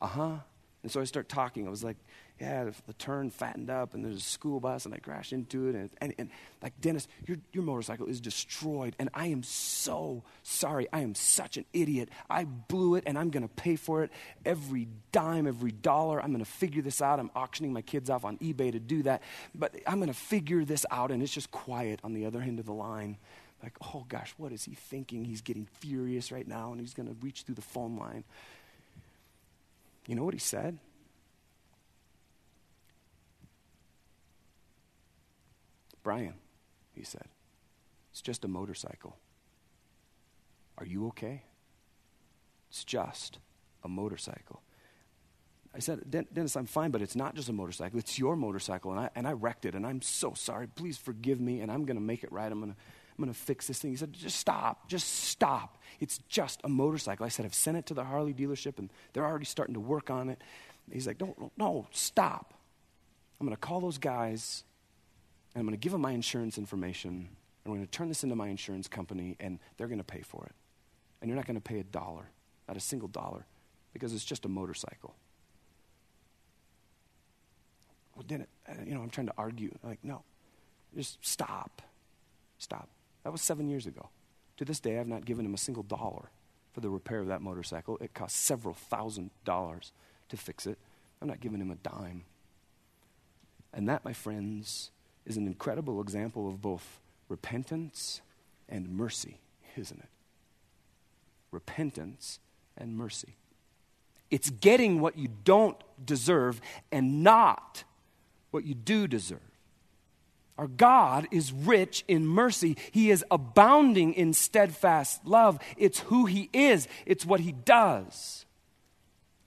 Uh huh. And so I start talking. I was like, yeah, the, turn fattened up, and there's a school bus, and I crashed into it. And, and, and like, Dennis, your, your motorcycle is destroyed, and I am so sorry. I am such an idiot. I blew it, and I'm going to pay for it every dime, every dollar. I'm going to figure this out. I'm auctioning my kids off on eBay to do that. But I'm going to figure this out, and it's just quiet on the other end of the line. Like, oh gosh, what is he thinking? He's getting furious right now, and he's going to reach through the phone line. You know what he said? Brian, he said, it's just a motorcycle. Are you okay? It's just a motorcycle. I said, Dennis, I'm fine, but it's not just a motorcycle. It's your motorcycle, and I, and I wrecked it, and I'm so sorry. Please forgive me, and I'm going to make it right. I'm going to I'm going to fix this thing. He said, just stop. Just stop. It's just a motorcycle. I said, I've sent it to the Harley dealership, and they're already starting to work on it. He's like, no, no, stop. I'm going to call those guys, and I'm going to give them my insurance information, and we're going to turn this into my insurance company, and they're going to pay for it. And you're not going to pay a dollar, not a single dollar, because it's just a motorcycle. Well, didn't uh, you know? I'm trying to argue. I'm like, no, just stop, stop. That was seven years ago. To this day, I've not given him a single dollar for the repair of that motorcycle. It cost several thousand dollars to fix it. I'm not giving him a dime. And that, my friends, is an incredible example of both repentance and mercy, isn't it? Repentance and mercy. It's getting what you don't deserve and not what you do deserve. Our God is rich in mercy. He is abounding in steadfast love. It's who He is, it's what He does.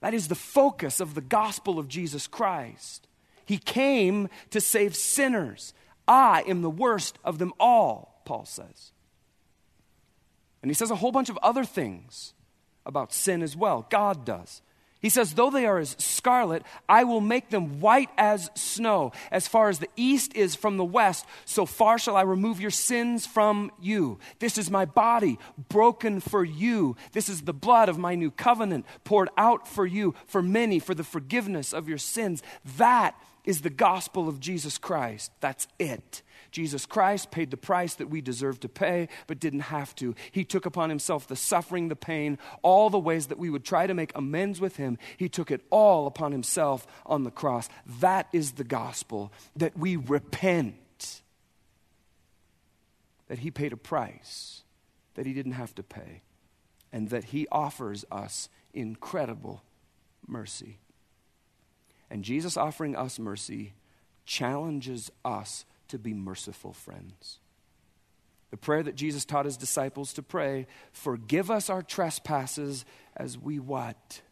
That is the focus of the gospel of Jesus Christ. He came to save sinners. I am the worst of them all, Paul says. And he says a whole bunch of other things about sin as well. God does. He says, Though they are as scarlet, I will make them white as snow. As far as the east is from the west, so far shall I remove your sins from you. This is my body, broken for you. This is the blood of my new covenant, poured out for you, for many, for the forgiveness of your sins. That is the gospel of Jesus Christ. That's it. Jesus Christ paid the price that we deserve to pay, but didn't have to. He took upon himself the suffering, the pain, all the ways that we would try to make amends with him. He took it all upon himself on the cross. That is the gospel that we repent, that he paid a price that he didn't have to pay, and that he offers us incredible mercy. And Jesus offering us mercy challenges us to be merciful friends. The prayer that Jesus taught his disciples to pray forgive us our trespasses as we what?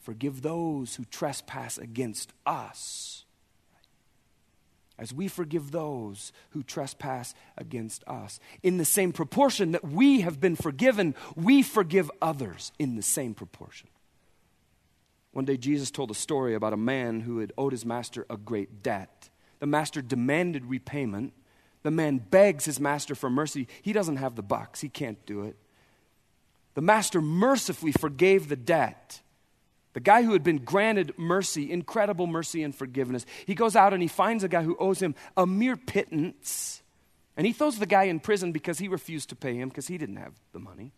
Forgive those who trespass against us. As we forgive those who trespass against us. In the same proportion that we have been forgiven, we forgive others in the same proportion. One day, Jesus told a story about a man who had owed his master a great debt. The master demanded repayment. The man begs his master for mercy. He doesn't have the bucks, he can't do it. The master mercifully forgave the debt. The guy who had been granted mercy, incredible mercy and forgiveness, he goes out and he finds a guy who owes him a mere pittance. And he throws the guy in prison because he refused to pay him because he didn't have the money.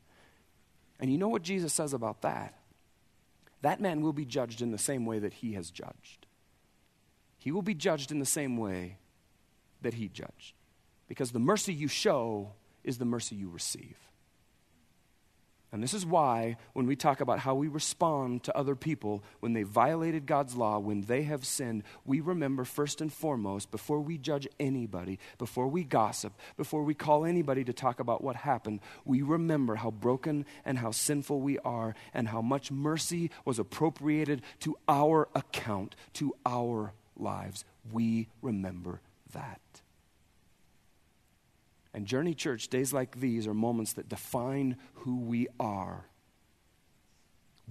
And you know what Jesus says about that? That man will be judged in the same way that he has judged he will be judged in the same way that he judged. Because the mercy you show is the mercy you receive. And this is why, when we talk about how we respond to other people when they violated God's law, when they have sinned, we remember first and foremost, before we judge anybody, before we gossip, before we call anybody to talk about what happened, we remember how broken and how sinful we are, and how much mercy was appropriated to our account, to our lives. We remember that. And Journey Church, days like these are moments that define who we are,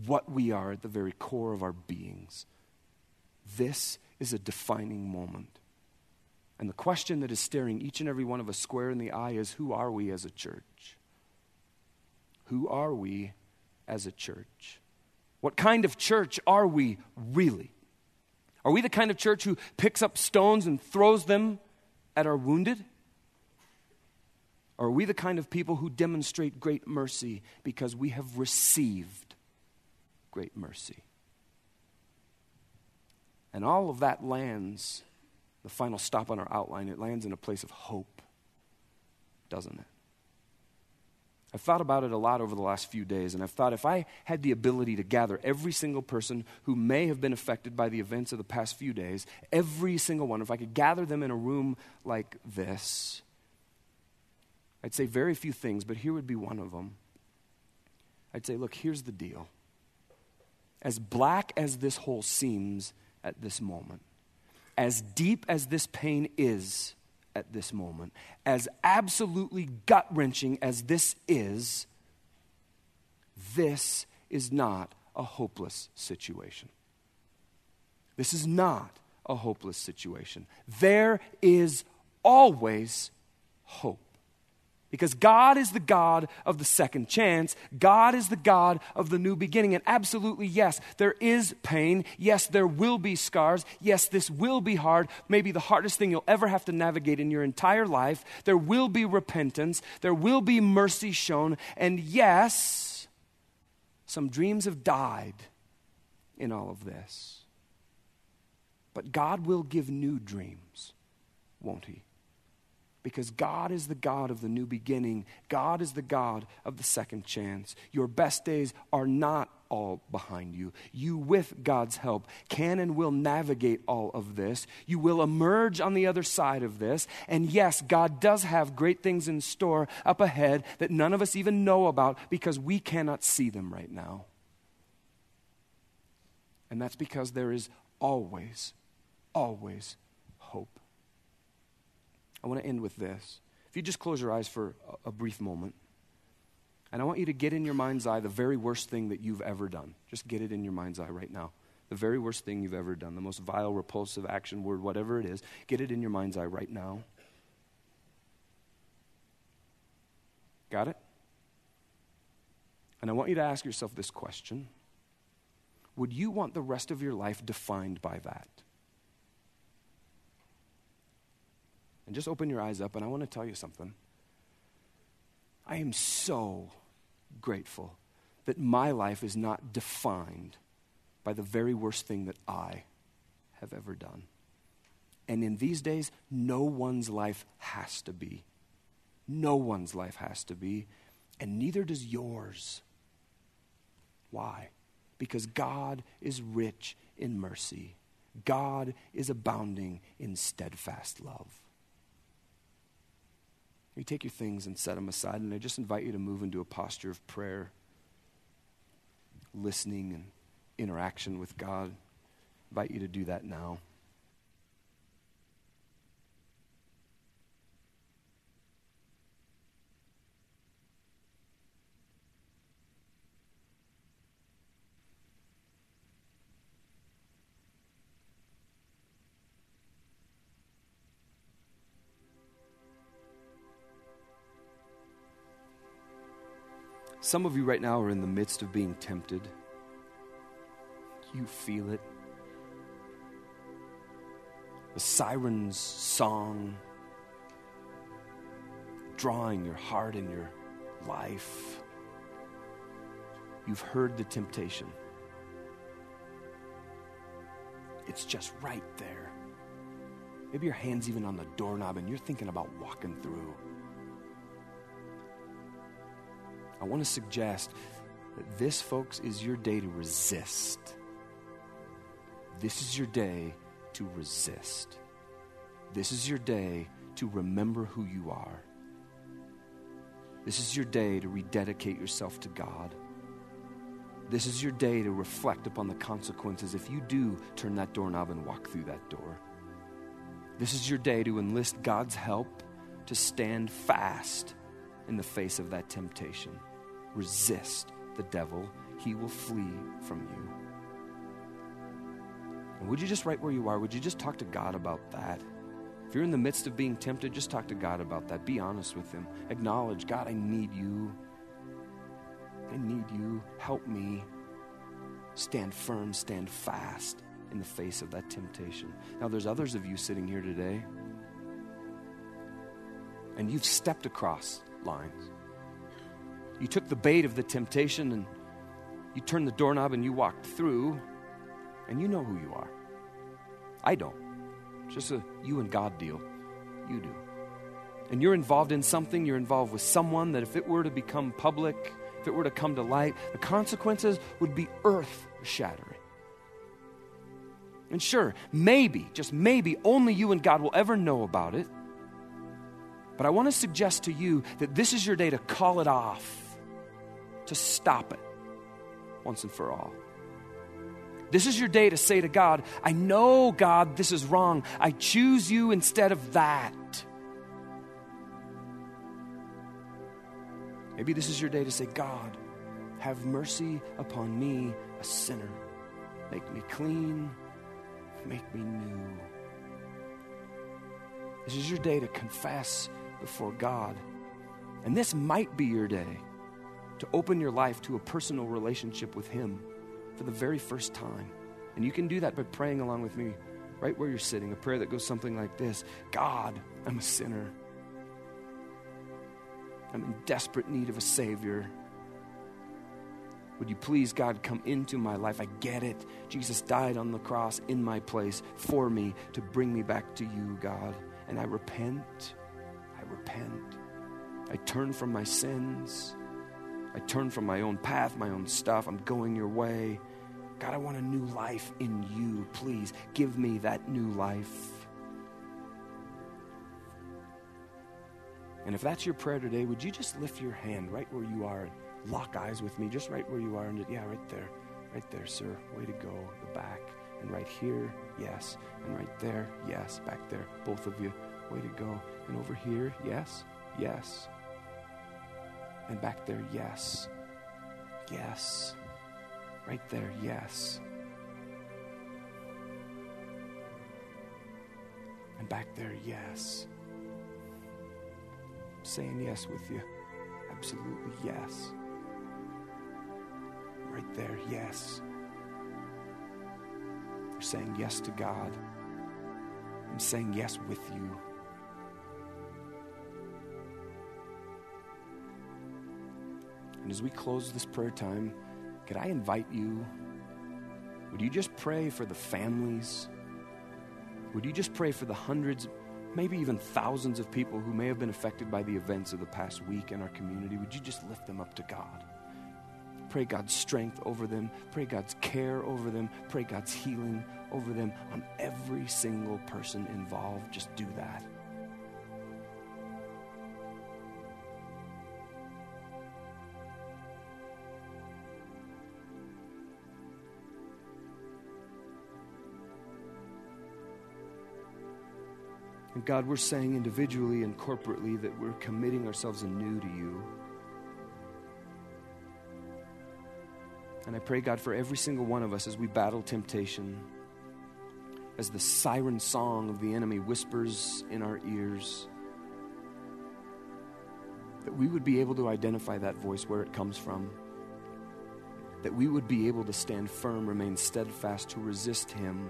what we are at the very core of our beings. This is a defining moment. And the question that is staring each and every one of us square in the eye is who are we as a church? Who are we as a church? What kind of church are we really? Are we the kind of church who picks up stones and throws them at our wounded? Are we the kind of people who demonstrate great mercy because we have received great mercy? And all of that lands, the final stop on our outline, it lands in a place of hope, doesn't it? I've thought about it a lot over the last few days, and I've thought if I had the ability to gather every single person who may have been affected by the events of the past few days, every single one, if I could gather them in a room like this, I'd say very few things, but here would be one of them. I'd say, look, here's the deal. As black as this hole seems at this moment, as deep as this pain is, at this moment. As absolutely gut wrenching as this is, this is not a hopeless situation. This is not a hopeless situation. There is always hope. Because God is the God of the second chance. God is the God of the new beginning. And absolutely, yes, there is pain. Yes, there will be scars. Yes, this will be hard. Maybe the hardest thing you'll ever have to navigate in your entire life. There will be repentance. There will be mercy shown. And yes, some dreams have died in all of this. But God will give new dreams, won't He? Because God is the God of the new beginning. God is the God of the second chance. Your best days are not all behind you. You, with God's help, can and will navigate all of this. You will emerge on the other side of this. And yes, God does have great things in store up ahead that none of us even know about because we cannot see them right now. And that's because there is always, always hope. I want to end with this. If you just close your eyes for a, brief moment, And I want you to get in your mind's eye the very worst thing that you've ever done. Just get it in your mind's eye right now. The very worst thing you've ever done, the most vile, repulsive action, word, whatever it is, get it in your mind's eye right now. Got it? And I want you to ask yourself this question Would you want the rest of your life defined by that? And just open your eyes up, and I want to tell you something. I am so grateful that my life is not defined by the very worst thing that I have ever done. And in these days, no one's life has to be. No one's life has to be, and neither does yours. Why? Because God is rich in mercy. God is abounding in steadfast love. You take your things and set them aside, and I just invite you to move into a posture of prayer, listening and interaction with God. I invite you to do that now. Some of you right now are in the midst of being tempted. You feel it. The siren's song drawing your heart and your life. You've heard the temptation. It's just right there. Maybe your hand's even on the doorknob and you're thinking about walking through. I want to suggest that this, folks, is your day to resist. This is your day to resist. This is your day to remember who you are. This is your day to rededicate yourself to God. This is your day to reflect upon the consequences if you do turn that doorknob and walk through that door. This is your day to enlist God's help to stand fast in the face of that temptation resist the devil, he will flee from you. And would you just right where you are, would you just talk to God about that? If you're in the midst of being tempted, just talk to God about that. Be honest with Him. Acknowledge, God, I need you. I need you. Help me. Stand firm, stand fast in the face of that temptation. Now, there's others of you sitting here today, and you've stepped across lines. You took the bait of the temptation and you turned the doorknob and you walked through, and you know who you are. I don't. It's just a you and God deal. You do. And you're involved in something, you're involved with someone that if it were to become public, if it were to come to light, the consequences would be earth shattering. And sure, maybe, just maybe, only you and God will ever know about it. But I want to suggest to you that this is your day to call it off to stop it once and for all. This is your day to say to God, I know, God, this is wrong. I choose you instead of that. Maybe this is your day to say, God, have mercy upon me, a sinner. Make me clean, make me new. This is your day to confess before God. And this might be your day to open your life to a personal relationship with Him for the very first time. And you can do that by praying along with me right where you're sitting, a prayer that goes something like this God, I'm a sinner. I'm in desperate need of a Savior. Would you please, God, come into my life? I get it. Jesus died on the cross in my place for me to bring me back to you, God. And I repent. I repent. I turn from my sins. I turn from my own path, my own stuff. I'm going your way. God, I want a new life in you. Please give me that new life. And if that's your prayer today, would you just lift your hand right where you are and lock eyes with me, just right where you are? And yeah, right there. Right there, sir. Way to go. The back. And right here, yes. And right there, yes. Back there, both of you. Way to go. And over here, yes, yes. And back there, yes. Yes. Right there, yes. And back there, yes. I'm saying yes with you. Absolutely yes. Right there, yes. You're saying yes to God. I'm saying yes with you. And as we close this prayer time, could I invite you? Would you just pray for the families? Would you just pray for the hundreds, maybe even thousands of people who may have been affected by the events of the past week in our community? Would you just lift them up to God? Pray God's strength over them. Pray God's care over them. Pray God's healing over them on every single person involved. Just do that. And God, we're saying individually and corporately that we're committing ourselves anew to you. And I pray, God, for every single one of us as we battle temptation, as the siren song of the enemy whispers in our ears, that we would be able to identify that voice where it comes from, that we would be able to stand firm, remain steadfast, to resist him,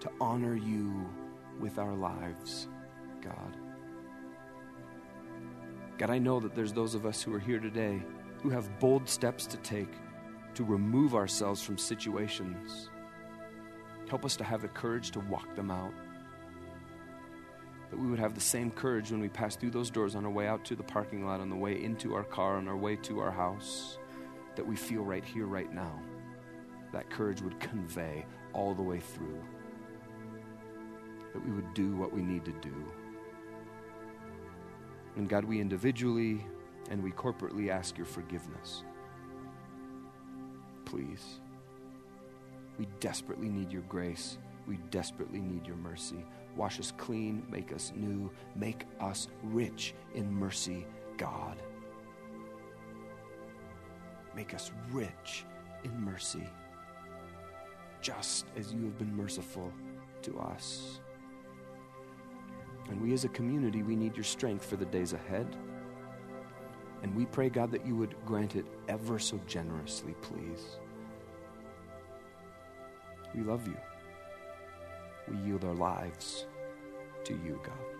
to honor you with our lives, God. God, I know that there's those of us who are here today who have bold steps to take to remove ourselves from situations. Help us to have the courage to walk them out. That we would have the same courage when we pass through those doors on our way out to the parking lot, on the way into our car, on our way to our house, that we feel right here, right now. That courage would convey all the way through. That we would do what we need to do. And God, we individually and we corporately ask your forgiveness please. We desperately need your grace. We desperately need your mercy. Wash us clean, make us new, make us rich in mercy, God. Make us rich in mercy, just as you have been merciful to us. And we as a community, we need your strength for the days ahead. And we pray, God, that you would grant it ever so generously, please. We love you. We yield our lives to you, God.